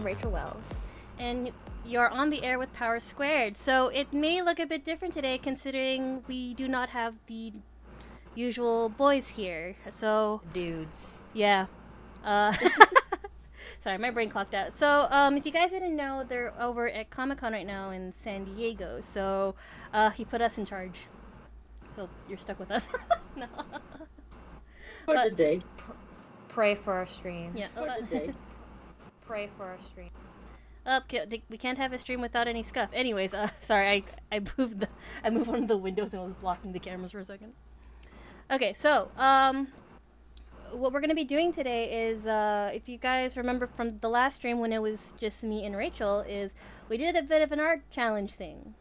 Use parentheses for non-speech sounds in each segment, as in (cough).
I'm Rachel Wells. And you're on the air with Power Squared. So it may look a bit different today considering we do not have the usual boys here. So, Dudes. yeah. Uh, (laughs) sorry, my brain clocked out. So, um, if you guys didn't know, they're over at Comic Con right now in San Diego. So, uh, he put us in charge. So, you're stuck with us. (laughs) no. For But- the day. Pray for our stream. Yeah. For the day. (laughs) Pray for our stream. Up, we can't have a stream without any scuff. Anyways, uh, (laughs) sorry, I I moved the I moved one of the windows and was blocking the cameras for a second. Okay, so um, what we're gonna be doing today is uh, if you guys remember from the last stream when it was just me and Rachel, is we did a bit of an art challenge thing.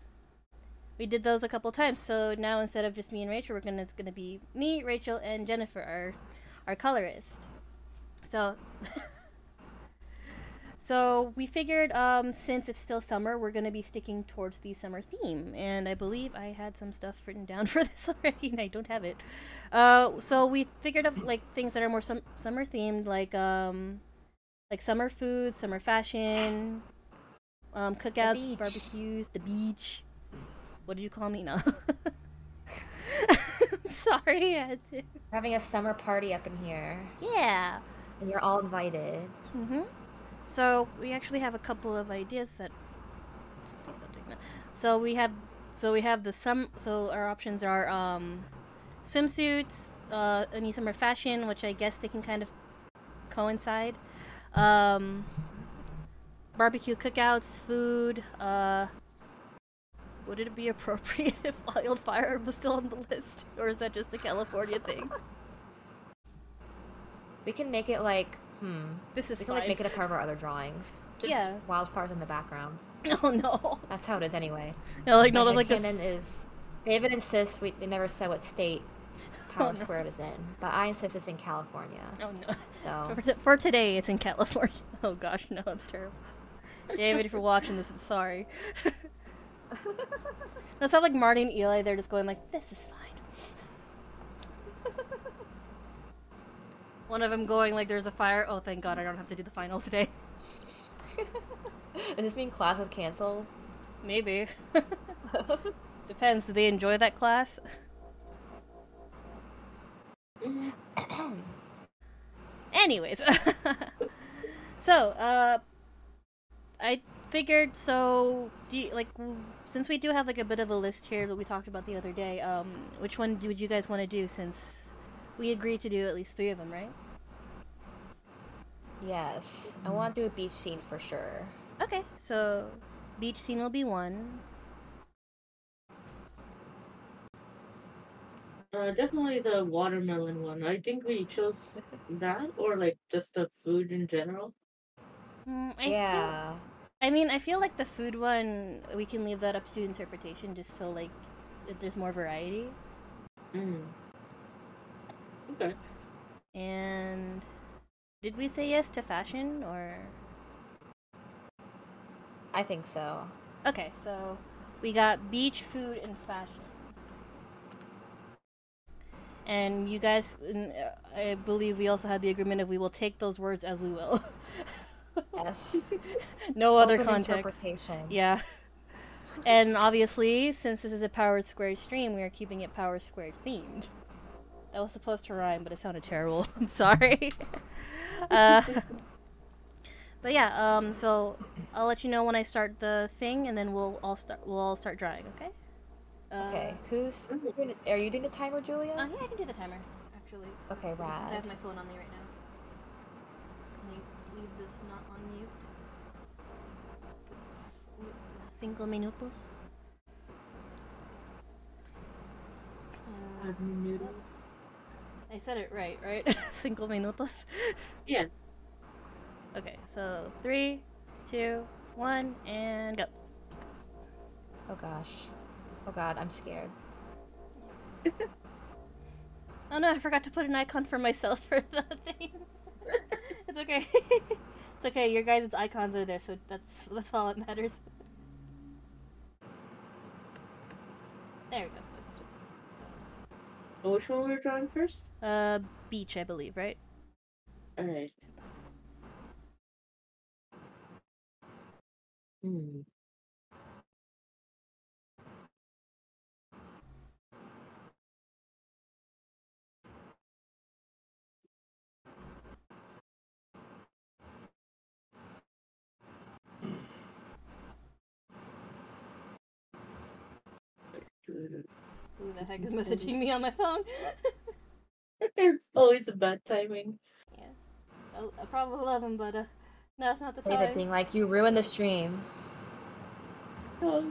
We did those a couple times, so now instead of just me and Rachel, we're gonna it's gonna be me, Rachel, and Jennifer, our our colorist. So. (laughs) So we figured, um, since it's still summer, we're gonna be sticking towards the summer theme, and I believe I had some stuff written down (laughs) for this already, and I don't have it. Uh, so we figured of like things that are more sum- summer themed, like um, like summer food, summer fashion, um, cookouts, beach. barbecues, the beach. What did you call me? No. (laughs) (laughs) Sorry, I had to. We're having a summer party up in here, Yeah. and you're all invited. Mm-hmm. So we actually have a couple of ideas that. Please that. So we have, so we have the some. So our options are um, swimsuits, uh, any summer fashion, which I guess they can kind of coincide. Um, barbecue cookouts, food. Uh, would it be appropriate (laughs) if wildfire was still on the list, or is that just a California thing? We can make it like, hmm. This is We can like make it a part of our other drawings. Just Yeah. wildfires in the background. (laughs) oh no! That's how it is anyway. No, like no, that's like this. is. David insists we they never said what state (laughs) Power Oh, no. Squared is in, but I insist it's in California. Oh no. So (laughs) For, t- for today, it's in California. Oh gosh, no, it's terrible. David, if you're watching this, I'm sorry. it's not like Marty and Eli. They're just going like, "This is fine." One of them going like, "There's a fire." Oh, thank God, I don't have to do the final today. (laughs) Does this mean class is canceled? Maybe. (laughs) (laughs) Depends. Do they enjoy that class? (coughs) Anyways, so uh, I figured. So, do you, like since we do have like a bit of a list here that we talked about the other day, um, which one do- would you guys want to do? Since we agreed to do at least three of them, right? Yes. I want to do a beach scene for sure. Okay, so beach scene will be one. Uh, definitely the watermelon one. I think we chose that, or like just the food in general. Mm, I feel- yeah. I mean, I feel like the food one we can leave that up to interpretation, just so like there's more variety. Mm. Okay. And did we say yes to fashion or? I think so. Okay, so we got beach, food, and fashion. And you guys, uh, I believe we also had the agreement of we will take those words as we will. (laughs) Yes. no other Open context. interpretation. Yeah. And obviously, since this is a Power Squared stream, we are keeping it Power Squared themed. That was supposed to rhyme, but it sounded terrible. (laughs) I'm sorry. (laughs) uh, but yeah, um, so I'll let you know when I start the thing, and then we'll all start. We'll all start drawing. Okay. Uh, Okay. Who's doing it- are you doing the timer, Julia? Uh, yeah, I can do the timer. Actually, okay, since I have my phone on me right now. Let me leave this not on mute. Cinco minutos. Uh, Five minutes. I said it right, right? (laughs) Cinco minutos. Yeah. Okay, so three, two, one, and go. Oh gosh. Oh god, I'm scared. (laughs) Oh no, I forgot to put an icon for myself for the (laughs) thing. it's okay. it's okay. Your guys' icons are there, so that's that's all that matters. There we go which one we were drawing first? Uh, beach, I believe, right? All right. Hmm. The heck is (laughs) messaging me on my phone? (laughs) it's always a bad timing. I, I probably love him, but uh, no, it's not the David time. being like, you ruined the stream. Oh,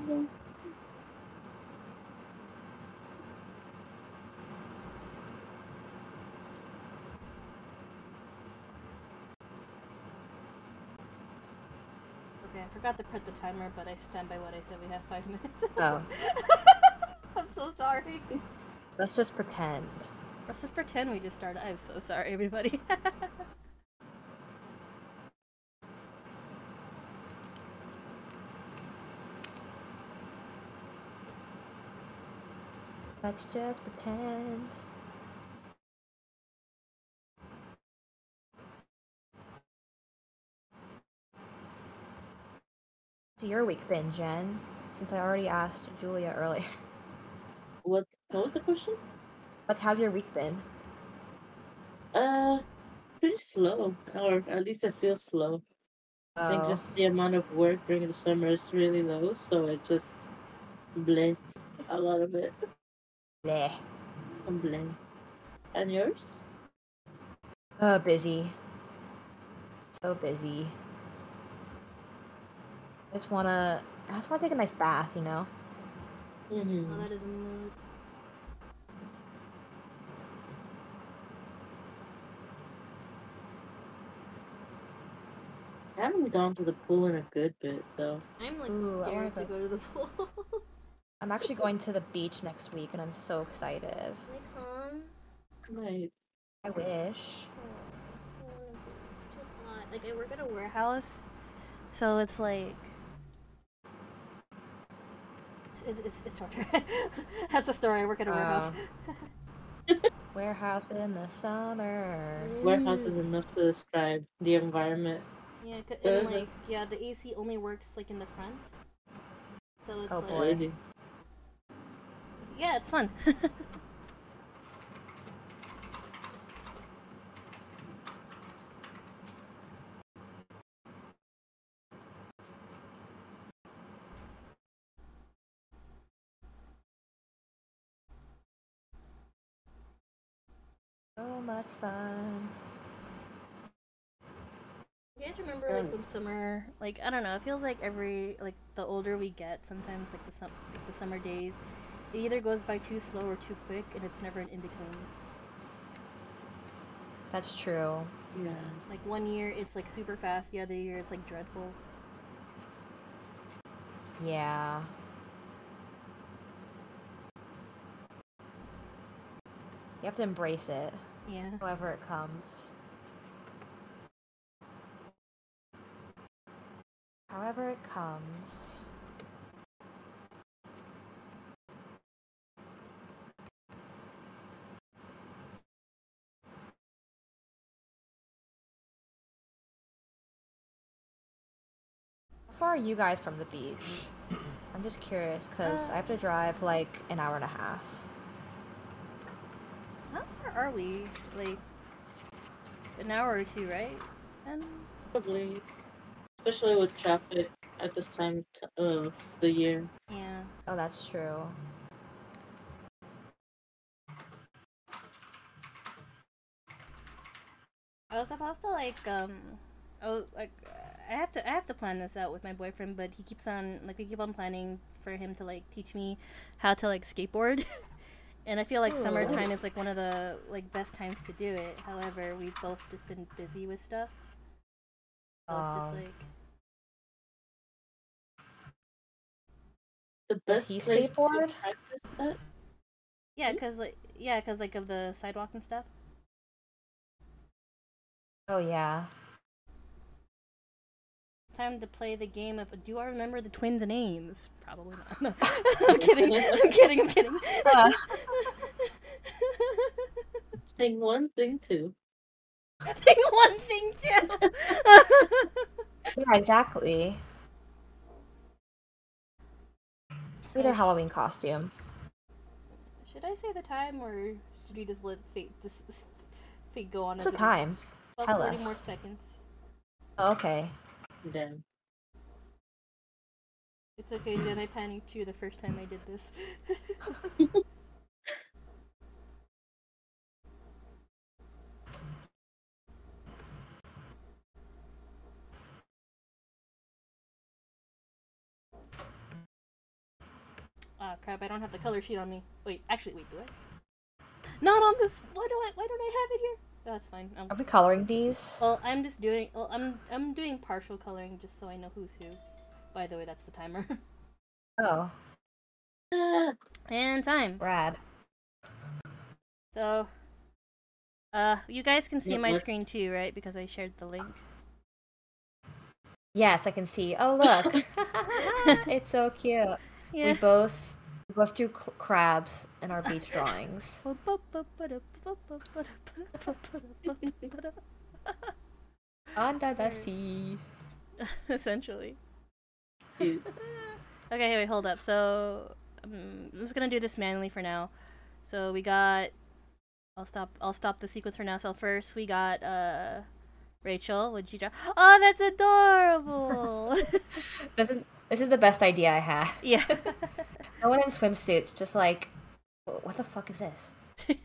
Okay, I forgot to print the timer, but I stand by what I said. We have five (laughs) minutes. Oh, I'm so sorry. let's just pretend. Let's just pretend we just started. I'm so sorry, everybody. (laughs) Let's just pretend. What's your week been, Jen? Since I already asked Julia earlier. (laughs) What? What was the question? Like, how's your week been? Uh, pretty slow, or at least it feels slow. I think Oh, just the amount of work during the summer is really low, so it just blends a lot of it. bleh. And blend. And yours? Uh, busy. So busy. I just wanna. I just wanna take a nice bath, you know. Mm-hmm. well, that is a mood. I haven't gone to the pool in a good bit, though. I'm like Ooh, scared to go- go to the pool. (laughs) I'm actually going to the beach next week, and I'm so excited. like, come. Right. I wish. Oh, it's too hot. Like I work at a warehouse, so it's like it's it's, it's torture. (laughs) That's the story. I work at a warehouse. Oh. (laughs) Warehouse in the summer. Warehouse is enough to describe the environment. Yeah, and like yeah, the AC only works like in the front. So it's Oh, like boy. Really. yeah, it's fun. (laughs) So much fun. You like when summer, like I don't know, it feels like every like the older we get, sometimes like the sum like the summer days, it either goes by too slow or too quick, and it's never an in between. That's true. Yeah. Like one year it's like super fast, the other year it's like dreadful. Yeah. You have to embrace it, Yeah. however it comes. However it comes. How far are you guys from the beach? (clears throat) I'm just curious because uh, I have to drive like an hour and a half. How far are we? Like an hour or two, right? And Probably. Especially with traffic at this time of the year. yeah. Oh, that's true. I was supposed to like um oh like I have to I have to plan this out with my boyfriend, but he keeps on like we keep on planning for him to like teach me how to like skateboard. (laughs) and I feel like Ooh. summertime is like one of the like best times to do it. However, we've both just been busy with stuff. So it's just Um, like The best he place skateboard? to practice that? yeah, cuz like yeah, cuz like of the sidewalk and stuff. Oh yeah. It's time to play the game of do I remember the twins' names? Probably not. (laughs) No. (laughs) I'm kidding. I'm kidding. I'm kidding. Uh. (laughs) Thing one, thing two. Thing one, thing two. Yeah, exactly. Maybe their Halloween costume. Should I say the time or should we just let fate just fate go on What's as the it is? time? About Tell 30 us. more seconds. Okay. Damn. It's okay, Jen. I panicked too the first time I did this. (laughs) Ah, crap! I don't have the color sheet on me. Wait, actually, wait, do I? Not on this. Why do I? Why don't I have it here? That's fine. Um, Are we coloring these? well, I'm just doing. Well, I'm I'm doing partial coloring just so I know who's who. By the way, that's the timer. Oh, (laughs) and time. rad. So, uh, you guys can see Yep, my what- screen too, right? Because I shared the link. Yes, I can see. Oh, look. (laughs) (laughs) it's so cute. We both we both drew cl- crabs in our beach drawings. Under the sea. Essentially. Okay, wait, hold up. So, um, I'm just gonna do this manually for now. So we got. I'll stop. I'll stop the sequence for now. So first we got uh, Rachel. What'd you draw? Oh, that's adorable. (laughs) This is this is the best idea I had. yeah. (laughs) No one in swimsuits, just like, what the fuck is this? (laughs) it's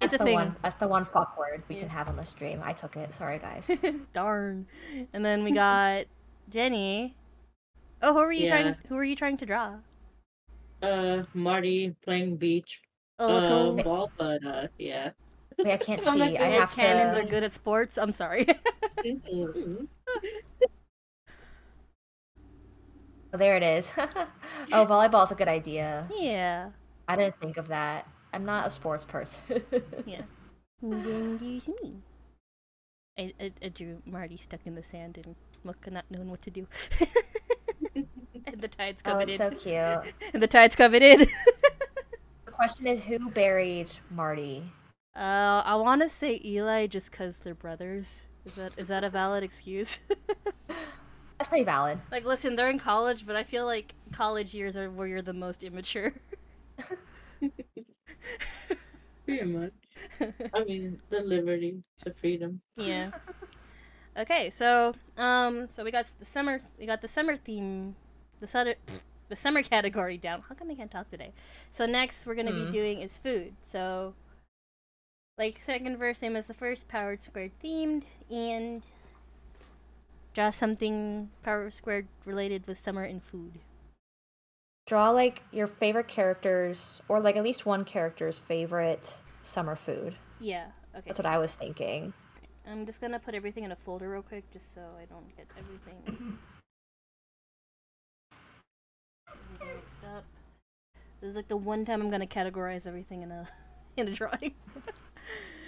That's a the thing. one. That's the one fuck word we Yeah. can have on the stream. I took it. Sorry, guys. (laughs) Darn. And then we got (laughs) Jenny. Oh, who were you trying? Yeah. Who were you trying to draw? Uh, Marty playing beach Oh, let's uh, ball, but uh, yeah. Wait, I can't see. I good Head have canon, to. they're good at sports. I'm sorry. Mhm. Oh, there it is. (laughs) oh, volleyball's a good idea. yeah. I didn't think of that. I'm not a sports person. (laughs) Yeah. And then there's me. I, I, I drew Marty stuck in the sand and Mocha not knowing what to do. (laughs) and the tide's coming oh, in. so cute. And the tide's covered in. The question is, who buried Marty? uh, I want to say Eli just because they're brothers. Is that is that a valid excuse? That's pretty valid. like, listen, they're in college, but I feel like college years are where you're the most immature. (laughs) Pretty much. I mean, the liberty, the freedom. yeah. Okay, so um, so we got the summer, we got the summer theme, the summer, the summer category down. How come I can't talk today? So next we're gonna Hmm. be doing is food. So, like second verse, same as the first, powered squared themed, and draw something power squared related with summer and food. Draw like your favorite characters, or like at least one character's favorite summer food. Yeah. Okay. That's what I was thinking. I'm just gonna put everything in a folder real quick, just so I don't get everything. everything mixed up. This is like the one time I'm gonna categorize everything in a (laughs) in a drawing. (laughs)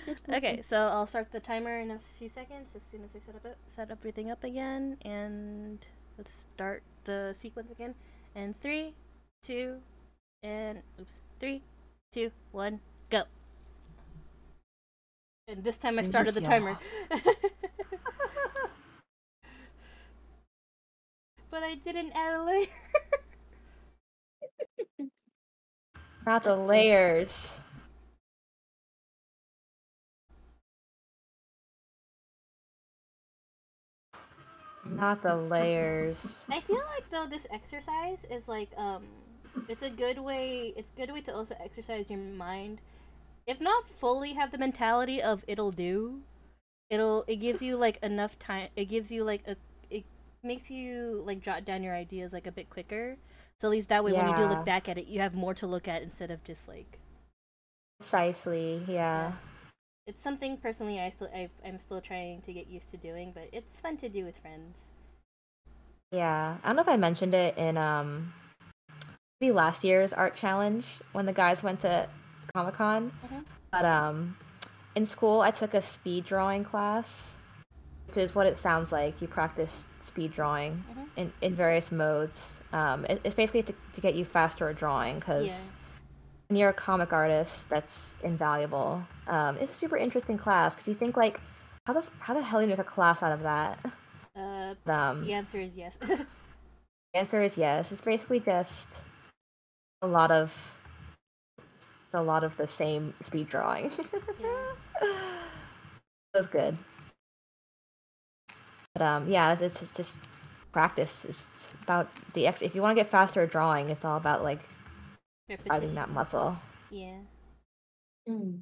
(laughs) okay, so I'll start the timer in a few seconds as soon as I set up set everything up again, and let's start the sequence again. And three, two, and oops, three, two, one, go. And this time I started the timer. (laughs) but I didn't add a layer. Not the layers. Not the layers. I feel like though this exercise is like um it's a good way it's a good way to also exercise your mind. If not fully have the mentality of it'll do, it'll it gives you like enough time it gives you like a it makes you like jot down your ideas like a bit quicker. So at least that way when you do look back at it you have more to look at instead of just like Precisely, yeah. It's something personally I still I've, I'm still trying to get used to doing, but it's fun to do with friends. Yeah. I don't know if I mentioned it in um maybe last year's art challenge when the guys went to Comic Con. Mhm. But um in school I took a speed drawing class, which is what it sounds like. You practice speed drawing Mhm. in, in various modes. Um it, it's basically to, to get you faster at drawing because Yeah. You're a comic artist, that's invaluable. Um, it's a super interesting class because you think like, how the how the hell do you make a class out of that? Uh, (laughs) Um, the answer is yes. (laughs) The answer is yes. It's basically just a lot of it's a lot of the same speed drawing. (laughs) Yeah. It was good. But um, yeah, it's, it's just, just practice. It's about the ex. If you want to get faster at drawing, it's all about like Repetition. that muscle. Yeah. Mm.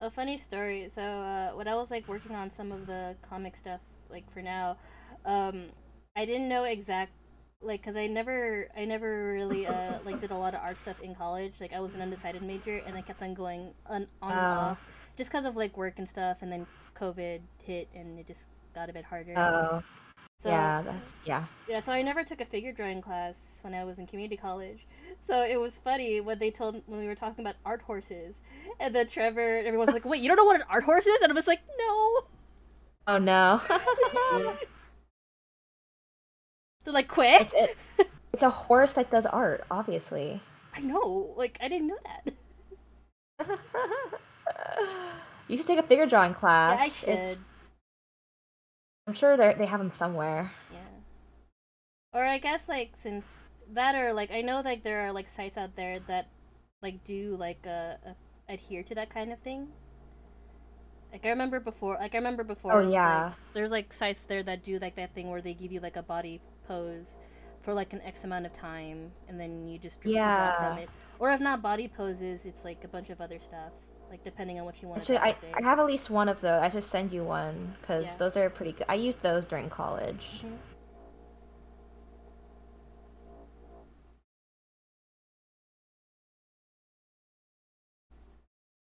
A funny story. So uh, when I was like working on some of the comic stuff, like for now, um, I didn't know exact like because I never I never really uh, like did a lot of art stuff in college. Like I was an undecided major, and I kept on going on, on and Oh. off just because of like work and stuff. And then COVID hit, and it just got a bit harder. Oh, so yeah, yeah. yeah, so I never took a figure drawing class when I was in community college. So it was funny when they told when we were talking about art horses, and then Trevor, everyone's like, "Wait, you don't know what an art horse is?" And I was like, "No." Oh no. (laughs) They're like, "Quit." it's it, it's a horse that does art, obviously. I know, like I didn't know that. (laughs) you should take a figure drawing class. I It's- should. I'm sure they they have them somewhere. Yeah. Or I guess like since that or like I know like there are like sites out there that like do like uh, uh adhere to that kind of thing. Like I remember before, like I remember before. Oh, was, like- yeah. there's like sites there that do like that thing where they give you like a body pose for like an X amount of time, and then you just draw Yeah. from it. Or if not body poses, it's like a bunch of other stuff, like depending on what you want Actually, do. I. I have at least one of those. I should send you one because Yeah. those are pretty good. I used those during college. Mhm.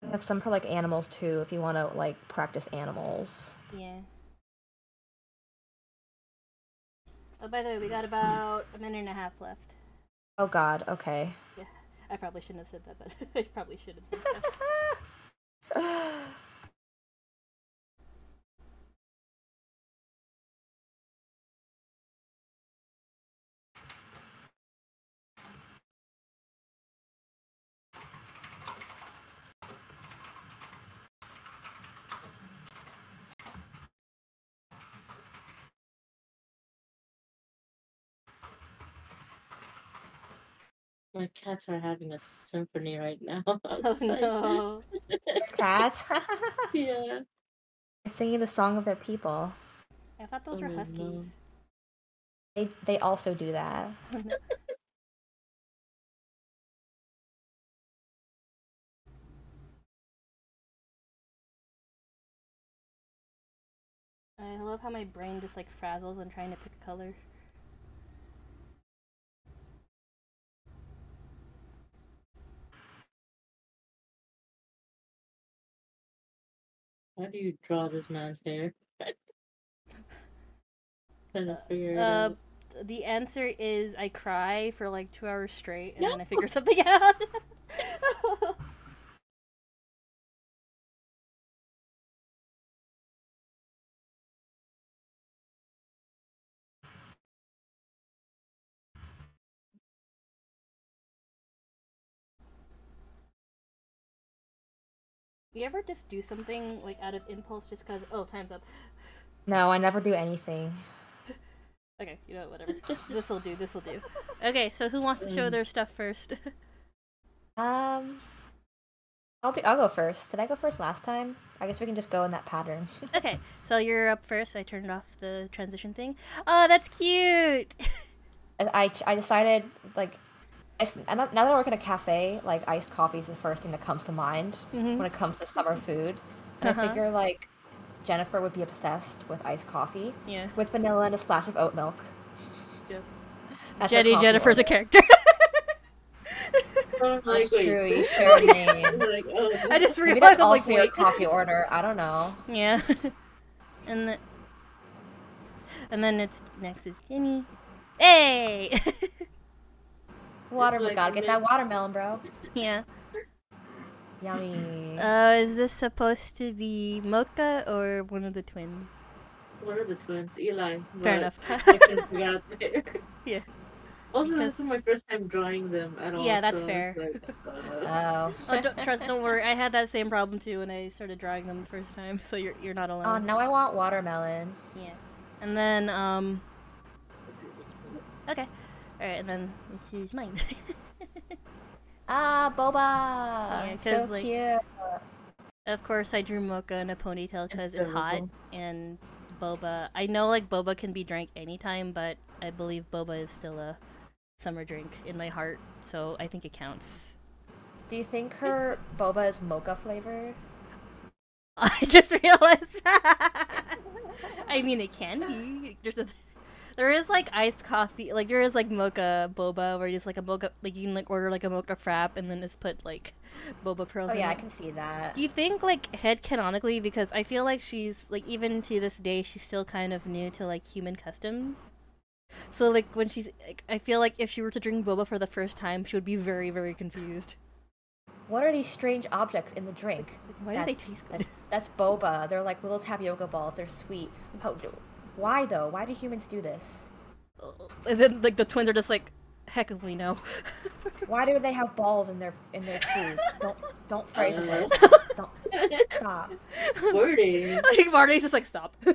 I have some for like animals too, if you want to like practice animals. Yeah. Oh, by the way, we got about a minute and a half left. Oh God. Okay. Yeah, I probably shouldn't have said that, but (laughs) I probably should have said that. (laughs) My cats are having a symphony right now. (laughs) (laughs) Oh no. (laughs) Cats (laughs) (laughs) yeah. singing the song of their people. I thought those oh were Oh, no. huskies. They they also do that. (laughs) I love how my brain just like frazzles when trying to pick a color. How do you draw this man's hair? Trying to figure it Uh, the answer is I cry for like two hours straight and No. then I figure something (laughs) out. (laughs) you ever just do something like out of impulse just because, oh, time's up. No, I never do anything. Okay, you know whatever. this'll do, this'll do. Okay, so who wants to show Um. their stuff first? (laughs) Um, I'll do. I'll go first. Did I go first last time? I guess we can just go in that pattern. (laughs) okay, so you're up first. I turned off the transition thing. Oh, that's cute! (laughs) I, I, decided like, now now that I work in a cafe, like iced coffee is the first thing that comes to mind Mhm. when it comes to summer food. And Uh-huh. I figure like Jennifer would be obsessed with iced coffee Yeah. with vanilla and a splash of oat milk. Yep. That's Jenny coffee Jennifer's a character. I'm That's like, wait. true. You (laughs) share a name. like, oh, I just Maybe realized that's I'm like, also your wait. coffee order. I don't know. Yeah. (laughs) and the, and then it's next is Jenny. Hey. (laughs) Water, we like gotta get that watermelon, bro. (laughs) yeah. Yummy. Uh, is this supposed to be Mocha or one of the twins? One of the twins? Eli. Fair enough. (laughs) I couldn't figure out. (laughs) Yeah. Also, Because- this is my first time drawing them at all. Yeah, that's so fair. it's like, uh, oh. oh, don't, trust, don't worry. I had that same problem too when I started drawing them the first time, so you're you're not alone. oh, now I want watermelon. Yeah. And then um. Okay. Right, and then this is mine. (laughs) Ah, boba. Yeah, so like- cute. of course, I drew Mocha in a ponytail because It's it's hot, and boba. I know like boba can be drank anytime, but I believe boba is still a summer drink in my heart, so I think it counts. Do you think her boba is mocha flavored? (laughs) I just realized. (laughs) I mean, it can be. There's a, there is like iced coffee, like there is like mocha boba, where it's like a mocha, like you can like order like a mocha frap, and then just put like boba pearls. Oh yeah, I can see that. You think like head canonically because I feel like she's like even to this day she's still kind of new to like human customs. So like when she's like, I feel like if she were to drink boba for the first time, she would be very very confused. What are these strange objects in the drink? Why do they taste good? That's, that's boba. They're like little tapioca balls. They're sweet. How, why though? Why do humans do this? And then like the twins are just like, heck if we know. (laughs) Why do they have balls in their in their food? don't don't phrase it. Uh, like Don't stop. (laughs) Wording. like Marty's just like stop. (laughs)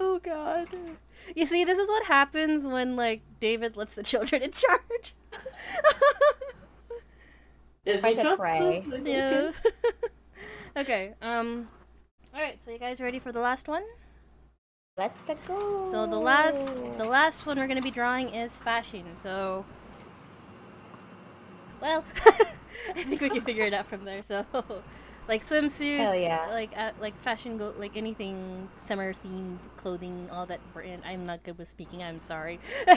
oh god. You see, this is what happens when like David lets the children in charge. Did I we said pray. yeah. okay. Um. All right. So you guys ready for the last one? Let's go. So the last, the last one we're gonna be drawing is fashion. So. Well, (laughs) I think we can figure it out from there. So, (laughs) like swimsuits, yeah. like uh, like fashion, go like anything summer themed clothing, all that brand. I'm not good with speaking. I'm sorry. (laughs)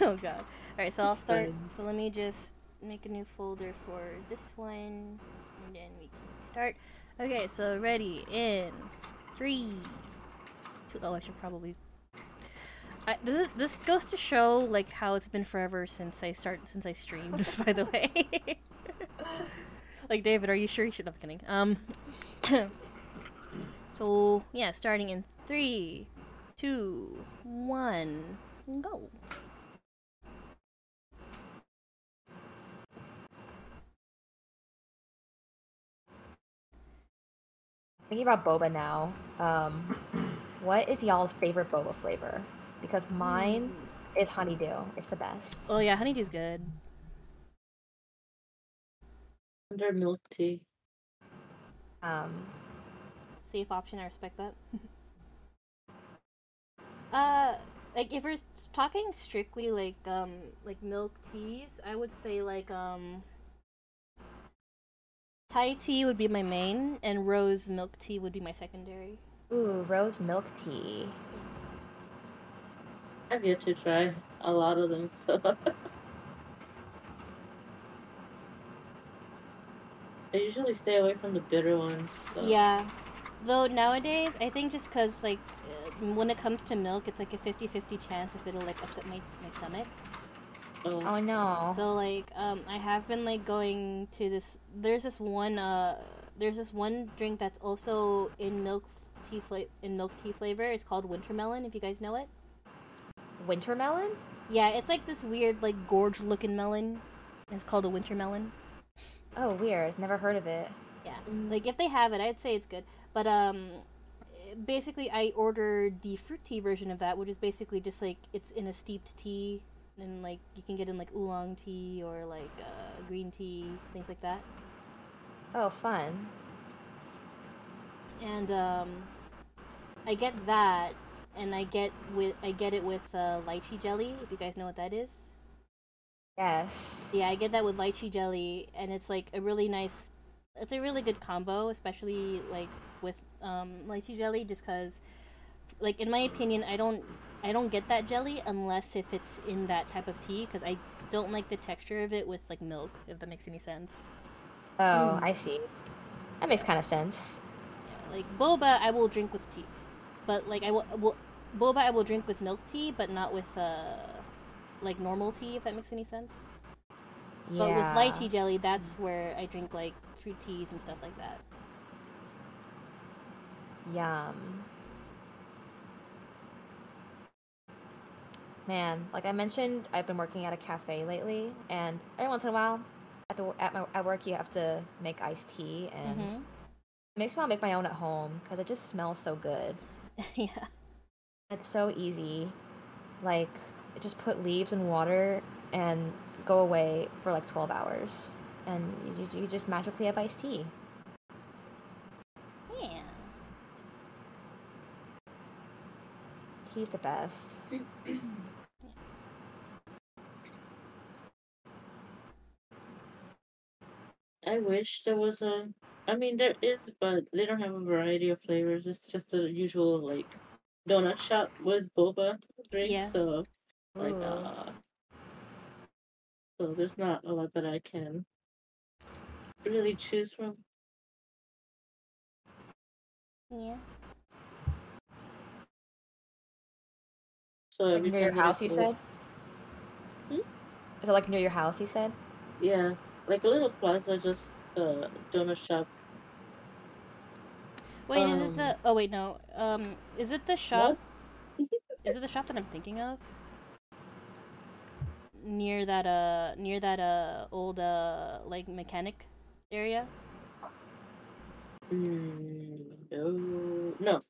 oh god. All right, so I'll start. So let me just make a new folder for this one, and then we can start. Okay, so ready in three, two. Oh, I should probably. I, this is this goes to show like how it's been forever since I start since I streamed. (laughs) By the way. (laughs) like David, are you sure you should? I'm kidding. Um. (coughs) so yeah, starting in three, two, one, go. Thinking about boba now. Um, what is y'all's favorite boba flavor? Because mine is honeydew. It's the best. Oh yeah, honeydew's good. Under milk tea. Um, Safe option. I respect that. (laughs) uh, like if we're talking strictly like um like milk teas, I would say like um. Thai tea would be my main, and rose milk tea would be my secondary. ooh, rose milk tea. I've yet to try a lot of them, so. (laughs) I usually stay away from the bitter ones. So. Yeah. Though nowadays, I think just because, like, uh, when it comes to milk, it's like a 50 50 chance if it'll, like, upset my, my stomach. Oh, Oh no. So, like, um, I have been, like, going to this. There's this one, uh, there's this one drink that's also in milk tea fla- in milk tea flavor. It's called winter melon, if you guys know it. Winter melon? Yeah, it's like this weird, like, gorge looking melon. It's called a winter melon. Oh, weird. Never heard of it. Yeah, like if they have it, I'd say it's good. But um, basically, I ordered the fruit tea version of that, which is basically just like it's in a steeped tea, and like you can get in like oolong tea or like uh, green tea, things like that. Oh, fun. And um, I get that, and I get with I get it with uh, lychee jelly. If you guys know what that is. Yes. Yeah, I get that with lychee jelly, and it's like a really nice. It's a really good combo, especially like with um, lychee jelly, just because, like in my opinion, I don't I don't get that jelly unless if it's in that type of tea, because I don't like the texture of it with like milk. If that makes any sense. Oh, I see. That makes kind of sense. Yeah, like boba, I will drink with tea, but like I will, will boba I will drink with milk tea, but not with uh like normal tea. If that makes any sense. Yeah. But with lychee jelly, that's where I drink like fruit teas and stuff like that. Yum. Man, like I mentioned, I've been working at a cafe lately, and every once in a while, at the at my at work, you have to make iced tea, and Mhm. it makes me want to make my own at home because it just smells so good. (laughs) yeah. It's so easy. Like, just put leaves in water and go away for like 12 hours. And you, you just magically have iced tea. Yeah. Tea's the best. I wish there was a. I mean, there is, but they don't have a variety of flavors. It's just the usual like donut shop with boba drink. Yeah. So like Ooh. uh. So there's not a lot that I can really choose from. Yeah. So Like near your house, you said? Hmm? Is it like near your house, you said? Yeah, like a little plaza, just uh, donut shop. Wait, is Um, it the? Oh wait, no. Um, is it the shop? (laughs) is it the shop that I'm thinking of? Near that uh, near that uh, old uh, like mechanic area. Mm, no, no.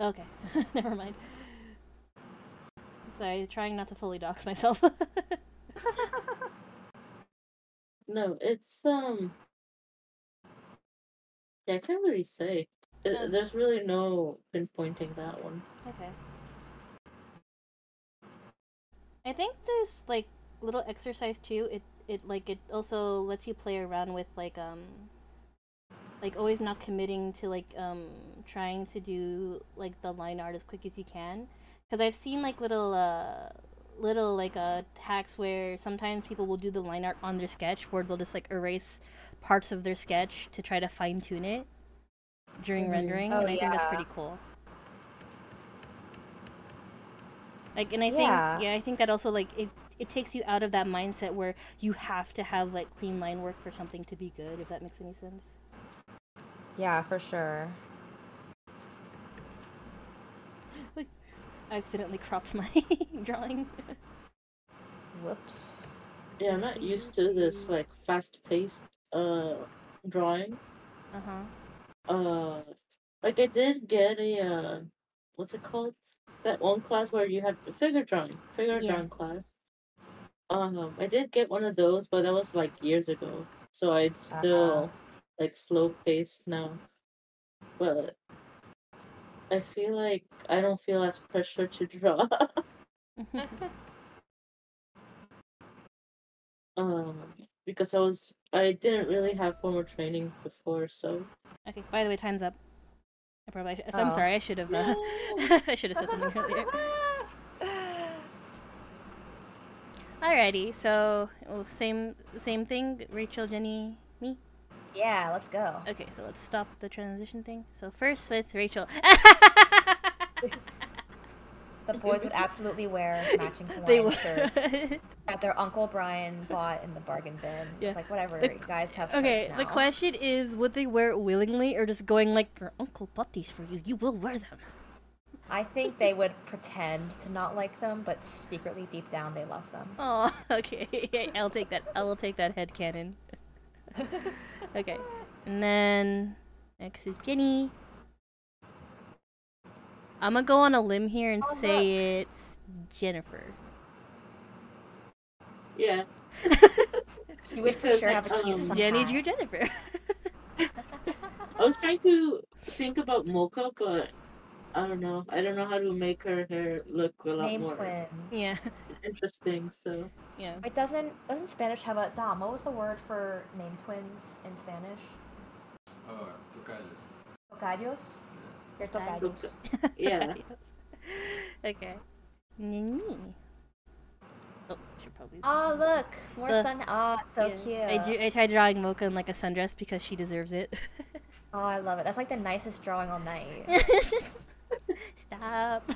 Okay, (laughs) never mind. Sorry, trying not to fully dox myself. (laughs) No, it's um. Yeah, I can't really say. Yeah. There's really no pinpointing that one. Okay. I think this like little exercise too, it it like it also lets you play around with like um like always not committing to like um trying to do like the line art as quick as you can because I've seen like little uh little like uh hacks where sometimes people will do the line art on their sketch where they'll just like erase parts of their sketch to try to fine tune it during Mhm. rendering Oh, and I think that's pretty cool. Like, and I think, Yeah. yeah, I think that also like it it takes you out of that mindset where you have to have like clean line work for something to be good. If that makes any sense. Yeah, for sure. I accidentally cropped my (laughs) drawing. Whoops. Yeah, I'm not used to this like fast-paced uh drawing. Uh huh. Uh, like I did get a uh, what's it called? That one class where you had figure drawing, figure Yeah. drawing class. Um, I did get one of those, but that was like years ago. So I still like slow paced now. But I feel like I don't feel as pressure to draw. (laughs) (laughs) um, because I was I didn't really have formal training before, so okay. By the way, time's up. I probably. So I'm Oh. sorry. I should have. Uh, (laughs) I should have said something earlier. Alrighty. So well, same same thing. Rachel, Jenny, me. Yeah, let's go. Okay. So let's stop the transition thing. So first with Rachel. (laughs) The boys would absolutely wear matching (laughs) Hawaiian shirts (laughs) that their Uncle Brian bought in the bargain bin. Yeah. It's like, whatever, The- you guys have Okay, the question is would they wear it willingly or just going like your uncle bought these for you, you will wear them. I think they would pretend to not like them, but secretly deep down they love them. Oh, okay. I'll take that. I will take that head canon. Okay. And then next is Jenny. I'm gonna go on a limb here and Oh, say it's Jennifer. yeah. (laughs) You would for Because, sure like, have a cute um, Jenny drew Jennifer. (laughs) I was trying to think about Mocha, but I don't know. I don't know how to make her hair look a lot Name more twins. yeah. interesting. So Yeah. Wait, doesn't doesn't Spanish have a Dom? What was the word for name twins in Spanish? Oh, tocayos. Tocayos. You're tocayos. (laughs) Yeah. okay. Nini. Oh, should probably. Oh look, more So- sun. Oh, it's so Yeah. cute. I, drew, I tried drawing Mocha in like a sundress because she deserves it. Oh, I love it. That's like the nicest drawing all night. (laughs) Stop.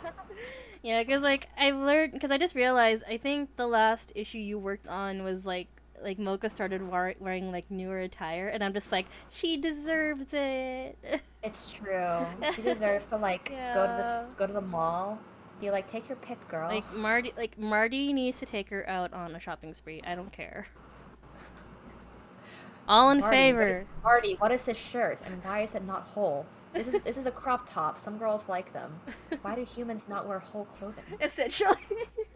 (laughs) yeah, because like I've learned because I just realized I think the last issue you worked on was like like Mocha started war- wearing like newer attire, and I'm just like she deserves it. It's true. She (laughs) deserves to like go to the Yeah. go to the mall. Be like, take your pick, girl. like Marty, like Marty needs to take her out on a shopping spree. I don't care. All in Marty, favor. Marty, what is this shirt and why is it not whole? This is this is a crop top. Some girls like them. Why do humans not wear whole clothing? Essentially.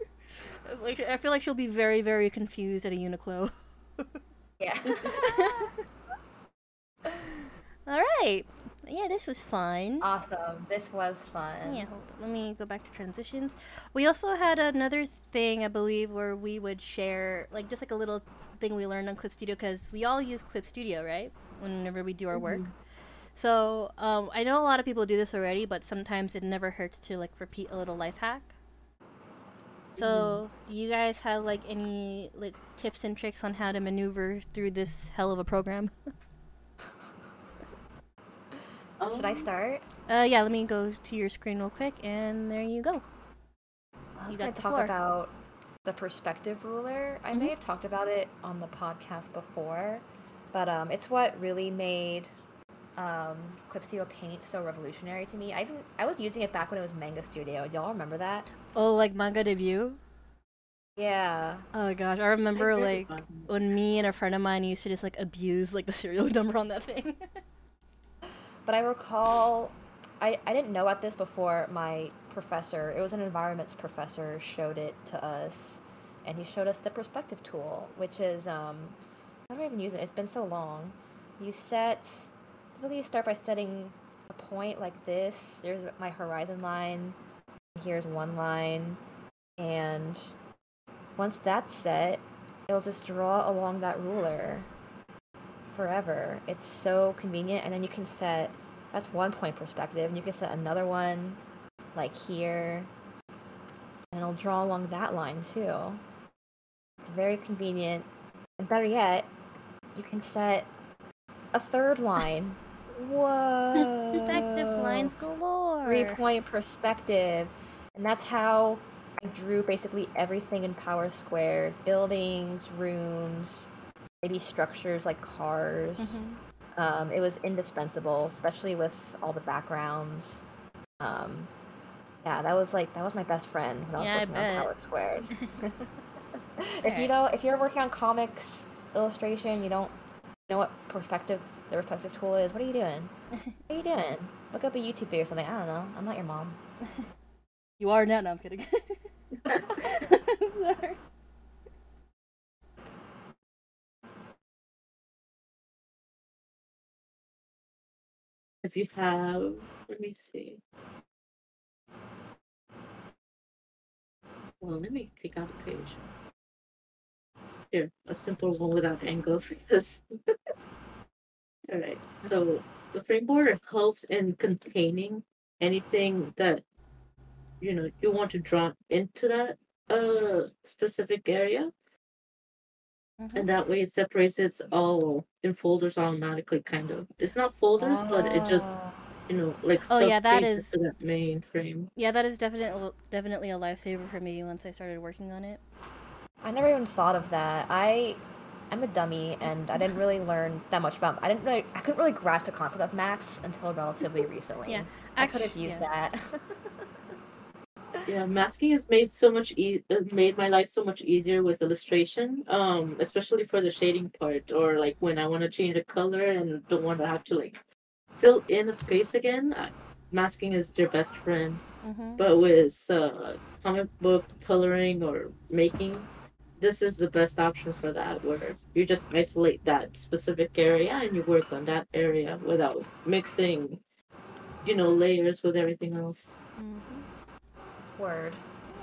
(laughs) like, I feel like she'll be very, very confused at a Uniqlo. Yeah. (laughs) All right. Yeah, this was fun. awesome. This was fun. Yeah, let me go back to transitions. We also had another thing, I believe, where we would share, like, just like a little thing we learned on Clip Studio, because we all use Clip Studio, right? Whenever we do our work. Mm-hmm. So, um, I know a lot of people do this already, but sometimes it never hurts to, like, repeat a little life hack. So, do you guys have, like, any, like, tips and tricks on how to maneuver through this hell of a program? (laughs) Should I Um, start? Uh, yeah, let me go to your screen real quick, and there you go. I was You going got to talk floor. about the perspective ruler. I Mhm. may have talked about it on the podcast before, but um, it's what really made um, Clip Studio Paint so revolutionary to me. I even I was using it back when it was Manga Studio. Do y'all remember that? Oh, like manga debut? Yeah. Oh gosh, I I remember heard like when me and a friend of mine used to just like abuse like the serial (laughs) number on that thing. But I recall, I, I didn't know about this before my professor, it was an environments professor, showed it to us. And he showed us the perspective tool, which is, um, how do I even use it? It's been so long. You set, you start by setting a point like this. There's my horizon line. Here's one line. And once that's set, it'll just draw along that ruler forever. It's so convenient, and then you can set that's one point perspective, and you can set another one like here, and it'll draw along that line too. It's very convenient, and better yet, you can set a third line. (laughs) Whoa! Perspective lines galore. Three point perspective, and that's how I drew basically everything in Power Squared: buildings, rooms, maybe structures like cars. Mhm. Um, it was indispensable, especially with all the backgrounds. Um, yeah, that was like that was my best friend when I was I working bet. on Power Squared. (laughs) if Alright. you know, if you're working on comics illustration, you don't know what perspective the perspective tool is. What are you doing? (laughs) What are you doing? Look up a YouTube video or something. I don't know. I'm not your mom. (laughs) You are now. No, I'm kidding. (laughs) I'm sorry. If you have, let me see. Well, let me take out the page. Here, a simple one without angles because. All right, so the frame border helps in containing anything that you know you want to draw into that uh specific area Mhm. and that way it separates it all in folders automatically kind of it's not folders but it just Ah. you know like Oh, yeah, that is subframes that main frame Yeah, that is definitely definitely a lifesaver for me once I started working on it. I never even thought of that. I I'm a dummy and I didn't really learn that much about I didn't really I couldn't really grasp the concept of masks until relatively recently. Yeah, I could have used yeah. that. yeah masking has made so much e- uh, made my life so much easier with illustration um especially for the shading part or like when i want to change a color and don't want to have to like fill in a space again I, masking is your best friend hmm but with uh, comic book coloring or making this is the best option for that where you just isolate that specific area and you work on that area without mixing you know layers with everything else. Hmm Word.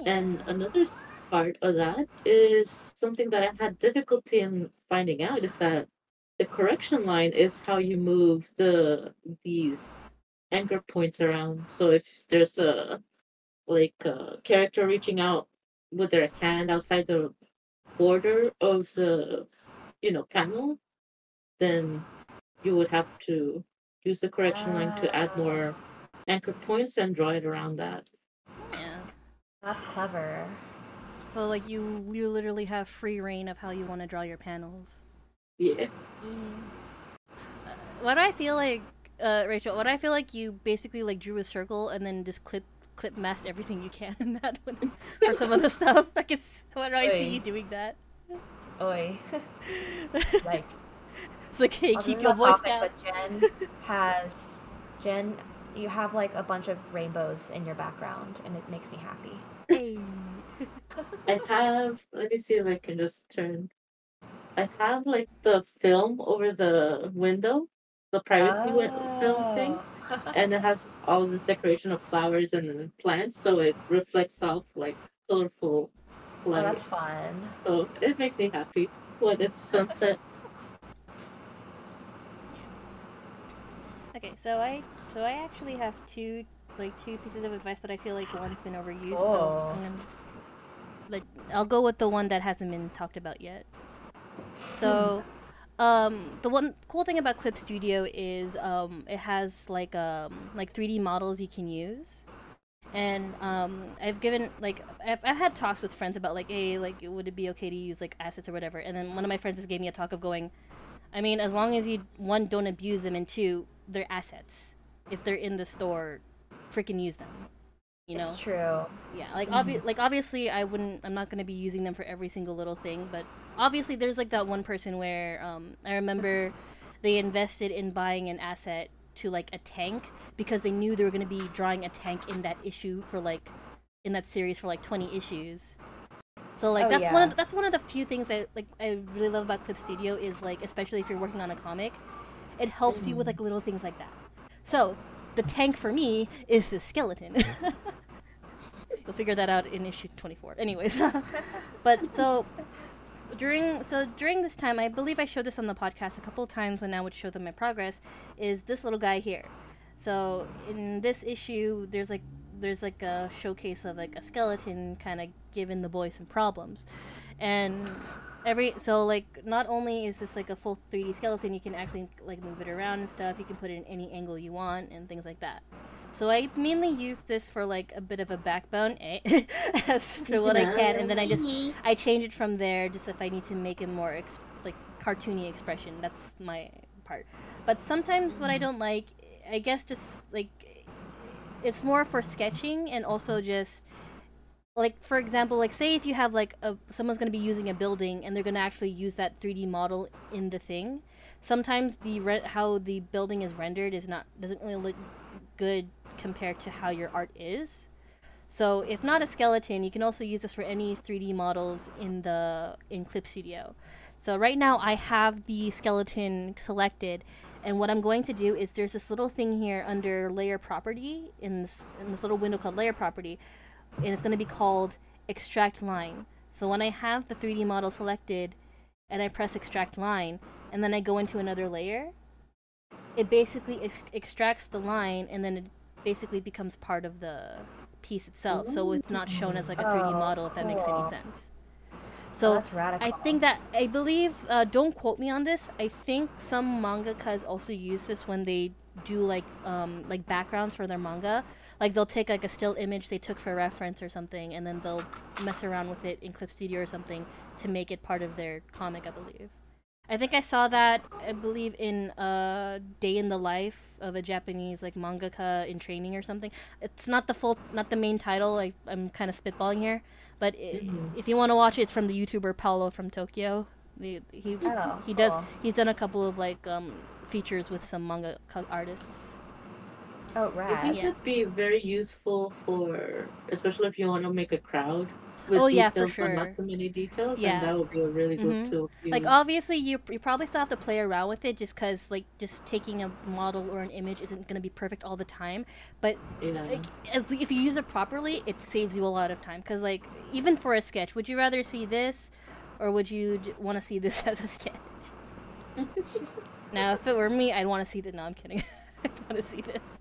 and another part of that is something that i had difficulty in finding out is that the correction line is how you move the these anchor points around. So if there's a like a character reaching out with their hand outside the border of the you know panel then you would have to use the correction line to add more anchor points and draw it around that Yeah. That's clever. So like you you literally have free reign of how you want to draw your panels. yeah Uh, Why do I feel like uh, Rachel? What do I feel like you basically like drew a circle and then just clip clip masked everything you can in that one (laughs) for some of the stuff. Like it's why do I see you doing that? Oi. (laughs) like it's like hey, keep your voice topic, down. But Jen (laughs) has Jen, you have like a bunch of rainbows in your background, and it makes me happy. Hey. I have. Let me see if I can just turn. I have like the film over the window, the privacy win- film thing, Oh. And it has all this decoration of flowers and plants, so it reflects off like colorful Oh, light. that's fun. So it makes me happy when it's sunset. Okay, so I so I actually have two like two pieces of advice, but I feel like one's been overused, Oh. so I'm gonna, like I'll go with the one that hasn't been talked about yet. So, um, the one cool thing about Clip Studio is um, it has like um like 3D models you can use. And um, I've given like I've, I've had talks with friends about like, hey, like would it be okay to use like assets or whatever? And then one of my friends just gave me a talk of going, I mean, as long as you one don't abuse them, and two, they're assets. If they're in the store, freaking use them. You know, It's true. yeah. Like obvi- like obviously, I wouldn't. I'm not gonna be using them for every single little thing, but obviously, there's like that one person where um, I remember they invested in buying an asset to like a tank because they knew they were gonna be drawing a tank in that issue for like in that series for like 20 issues. So like Oh, that's one of the, that's one of the few things I like I really love about Clip Studio is like especially if you're working on a comic, it helps you with like little things like that. So the tank for me is the skeleton. (laughs) You'll figure that out in issue 24. Anyways, (laughs) but so during so during this time, I believe I showed this on the podcast a couple of times when I would show them my progress. Is this little guy here? So in this issue, there's like there's like a showcase of like a skeleton kind of giving the boy some problems, and every so like not only is this like a full 3D skeleton, you can actually like move it around and stuff. You can put it in any angle you want and things like that. So I mainly use this for like a bit of a backbone, eh? (laughs) as for what I can, and then I just I change it from there just if I need to make a more ex- like cartoony expression. That's my part. But sometimes what I don't like, I guess, just like it's more for sketching and also just like for example like say if you have like a someone's going to be using a building and they're going to actually use that 3d model in the thing sometimes the re- how the building is rendered is not doesn't really look good compared to how your art is so if not a skeleton you can also use this for any 3d models in the in clip studio so right now i have the skeleton selected and what i'm going to do is there's this little thing here under layer property in this in this little window called layer property and it's going to be called extract line. So when I have the 3D model selected and I press extract line and then I go into another layer, it basically ex- extracts the line and then it basically becomes part of the piece itself. So it's not shown as like a 3D Oh, model if that makes any sense. Oh, So that's. I think that I believe. Uh, don't quote me on this. I think some mangakas also use this when they do like um, like backgrounds for their manga. Like they'll take like a still image they took for reference or something, and then they'll mess around with it in Clip Studio or something to make it part of their comic. I believe. I think I saw that. I believe in a day in the life of a Japanese like mangaka in training or something. It's not the full, not the main title. I, I'm kind of spitballing here, but i Mhm. if you want to watch it, it's from the YouTuber Paolo from Tokyo. The, he Oh, he does he's done a couple of like um features with some manga artists. Oh, right. I think Yeah. it'd be very useful for, especially if you want to make a crowd. With Oh, yeah, for sure. Not too many details. Yeah. And that would be a really good Mhm. tool. To Like obviously you you probably still have to play around with it just because like just taking a model or an image isn't gonna be perfect all the time. But yeah. like as if you use it properly, it saves you a lot of time. Cause like even for a sketch, would you rather see this, or would you want to see this (laughs) as a sketch? (laughs) now, if it were me, I'd want to see the. No, I'm kidding. (laughs) I'd want to see this.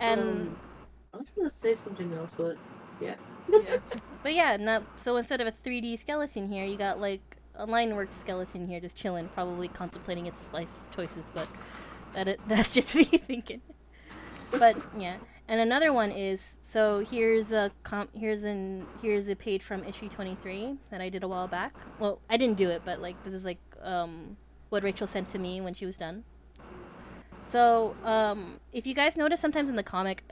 and Um, I was gonna say something else, but yeah. yeah. (laughs) But yeah, no, so instead of a 3D skeleton here, you got like a line worked skeleton here just chilling, probably contemplating its life choices, but that it, (laughs) that's just me (laughs) thinking. But yeah. And another one is so here's a com- here's an here's a page from issue 23 that I did a while back. Well, I didn't do it, but like this is like um what Rachel sent to me when she was done. So, um, if you guys notice, sometimes in the comic,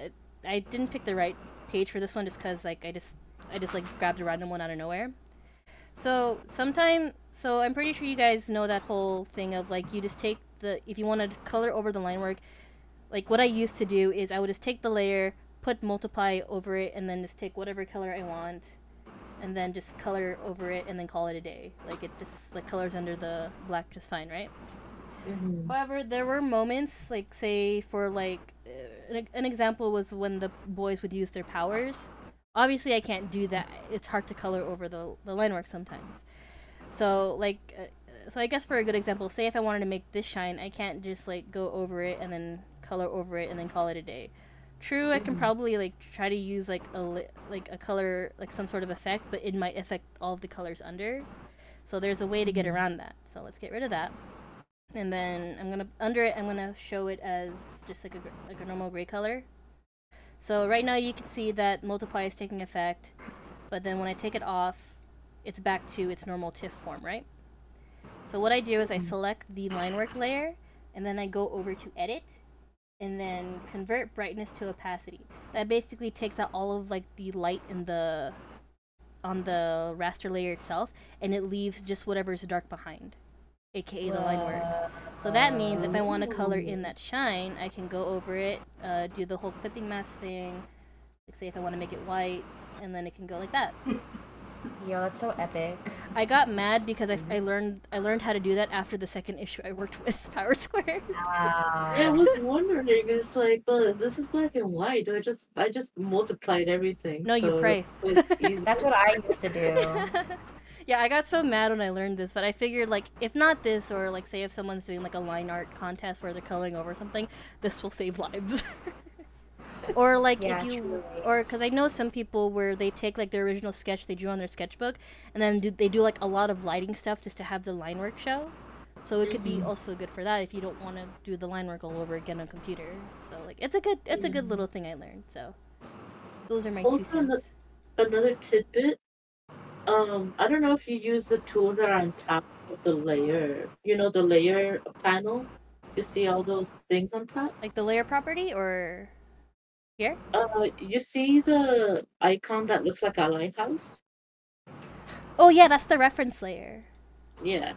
I didn't pick the right page for this one just because like I just I just like grabbed a random one out of nowhere. So sometime, so I'm pretty sure you guys know that whole thing of like you just take the if you want to color over the line work, like what I used to do is I would just take the layer, put multiply over it, and then just take whatever color I want, and then just color over it, and then call it a day. Like it just like colors under the black just fine, right? Mhm. However, there were moments, like say for like uh, an, an example was when the boys would use their powers. Obviously, I can't do that. It's hard to color over the the line work sometimes. So like, uh, so I guess for a good example, say if I wanted to make this shine, I can't just like go over it and then color over it and then call it a day. True, I can probably like try to use like a li- like a color like some sort of effect, but it might affect all of the colors under. So there's a way to get around that. So let's get rid of that and then I'm gonna under it I'm gonna show it as just like a like a normal gray color. So right now you can see that multiply is taking effect, but then when I take it off, it's back to its normal TIFF form, right? So what I do is I mm-hmm. select the line work layer, and then I go over to edit, and then convert brightness to opacity. That basically takes out all of like the light in the on the raster layer itself, and it leaves just whatever's dark behind aka the line work. So that means if I want to color in that shine, I can go over it, uh, do the whole clipping mask thing. Like say if I want to make it white, and then it can go like that. (laughs) Yo, that's so epic. I got mad because I, I learned I learned how to do that after the second issue I worked (laughs) with Power Square. Wow. I was wondering. It's like, well, this is black and white. Do I just, I just multiplied everything. No, you pray. it's- it's. (laughs) That's what I used to do. Yeah, I got so mad when I learned this, but I figured like if not this, or like say if someone's doing like a line art contest where they're coloring over something, this will save lives. (laughs) or like Yeah, if you, truly. or because I know some people where they take like their original sketch they drew on their sketchbook, and then do, they do like a lot of lighting stuff just to have the line work show. So it could be mm-hmm. also good for that if you don't want to do the line work all over again on computer. So like it's a good it's a good mm-hmm. little thing I learned. So those are my two Also, the- cents. Another tidbit. Um, I don't know if you use the tools that are on top of the layer. You know, the layer panel. You see all those things on top. Like the layer property or here? Uh, you see the icon that looks like a lighthouse. Oh yeah, that's the reference layer. Yeah.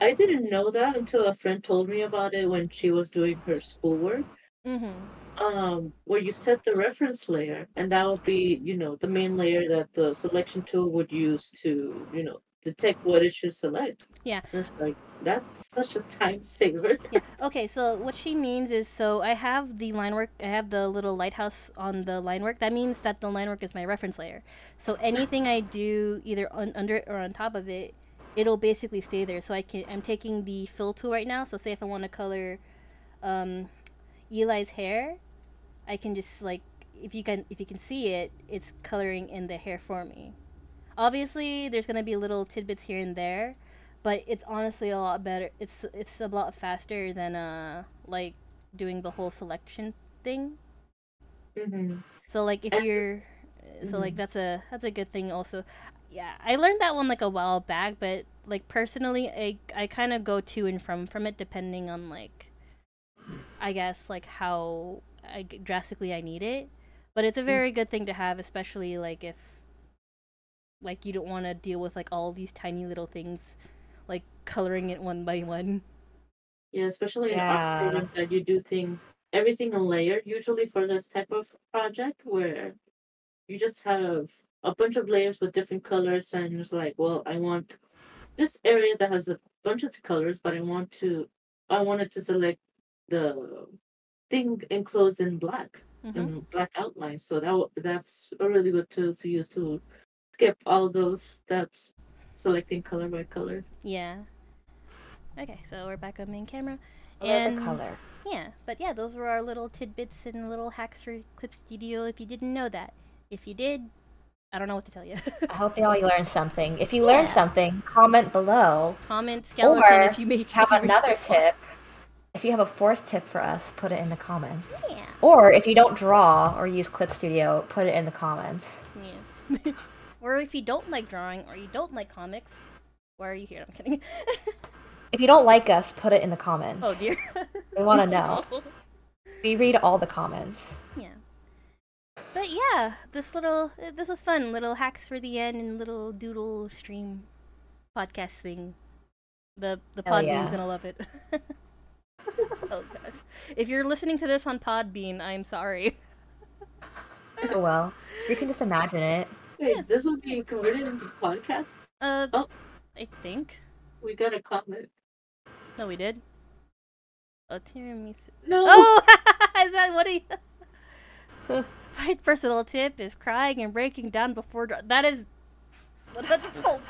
I didn't know that until a friend told me about it when she was doing her schoolwork. Mm-hmm. Um, where you set the reference layer, and that would be, you know, the main layer that the selection tool would use to, you know, detect what it should select. Yeah. And it's like that's such a time (laughs) saver. Yeah. Okay, so what she means is so I have the line work, I have the little lighthouse on the line work. That means that the line work is my reference layer. So anything I do either on, under it or on top of it, it'll basically stay there. So I can I'm taking the fill tool right now. So say if I want to color um Eli's hair, I can just like if you can if you can see it, it's coloring in the hair for me. Obviously, there's gonna be little tidbits here and there, but it's honestly a lot better. It's it's a lot faster than uh like doing the whole selection thing. hmm So like if you're so like Mhm. that's a that's a good thing also. Yeah, I learned that one like a while back, but like personally I I kind of go to and from from it depending on like I guess like how I g- drastically I need it. But it's a mm. very good thing to have especially like if like you don't want to deal with like all these tiny little things like coloring it one by one. Yeah, especially in art programs that you do things everything in layer usually for this type of project where you just have a bunch of layers with different colors and it's like, well, I want this area that has a bunch of colors, but I want to I wanted to select the thing enclosed in black Mhm. and black outline. So that that's a really good tool to use to skip all those steps, selecting color by color. Yeah. Okay, so we're back on main camera. I And- the color. Yeah, but yeah, those were our little tidbits and little hacks for Clip Studio if you didn't know that. If you did, I don't know what to tell you. I hope y'all (laughs) learned something. If you learned something, comment below. Comment skeleton Or if you make Have (laughs) if you another this far. tip. If you have a fourth tip for us, put it in the comments. Yeah. Or if you don't draw or use Clip Studio, put it in the comments. Yeah. (laughs) or if you don't like drawing or you don't like comics, why are you here? I'm kidding. (laughs) If you don't like us, put it in the comments. oh dear. (laughs) We want to know. We read all the comments. Yeah. But yeah, this little this was fun. Little hacks for the end and little doodle stream podcast thing. The the Hell pod yeah. is gonna love it. (laughs) Oh god. If you're listening to this on Podbean, I'm sorry. Oh well, you can just imagine it. Wait, this will be converted into podcast? Uh, Oh. I think. We got a comment. No, we did. Oh, tiramisu. No! Oh, (laughs) is that what he? (laughs) My personal tip is crying and breaking down before. Dr- that is. That's oh.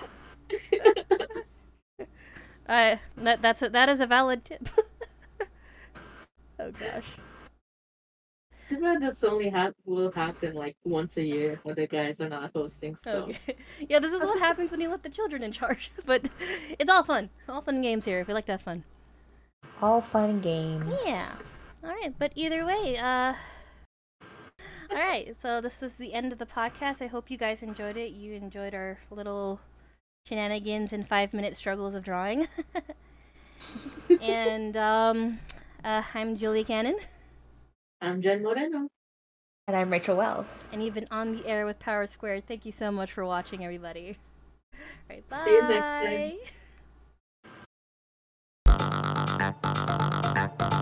Uh, that that's a, that is a valid tip. Oh gosh. Too bad this only hap- will happen like once a year when the guys are not hosting, so. Okay. (laughs) Yeah, this is what happens when you let the children in charge. (laughs) But it's all fun. All fun games here. We like to have fun. All fun and games. Yeah. All right, but either way, uh All right, so this is the end of the podcast. I hope you guys enjoyed it. You enjoyed our little shenanigans and 5-minute struggles of drawing. (laughs) and um uh, I'm Julie Canon. I'm Jen Moreno. And I'm Rachel Wells. And you've been on the air with Power Squared. Thank you so much for watching, everybody. All right, bye. See you next time.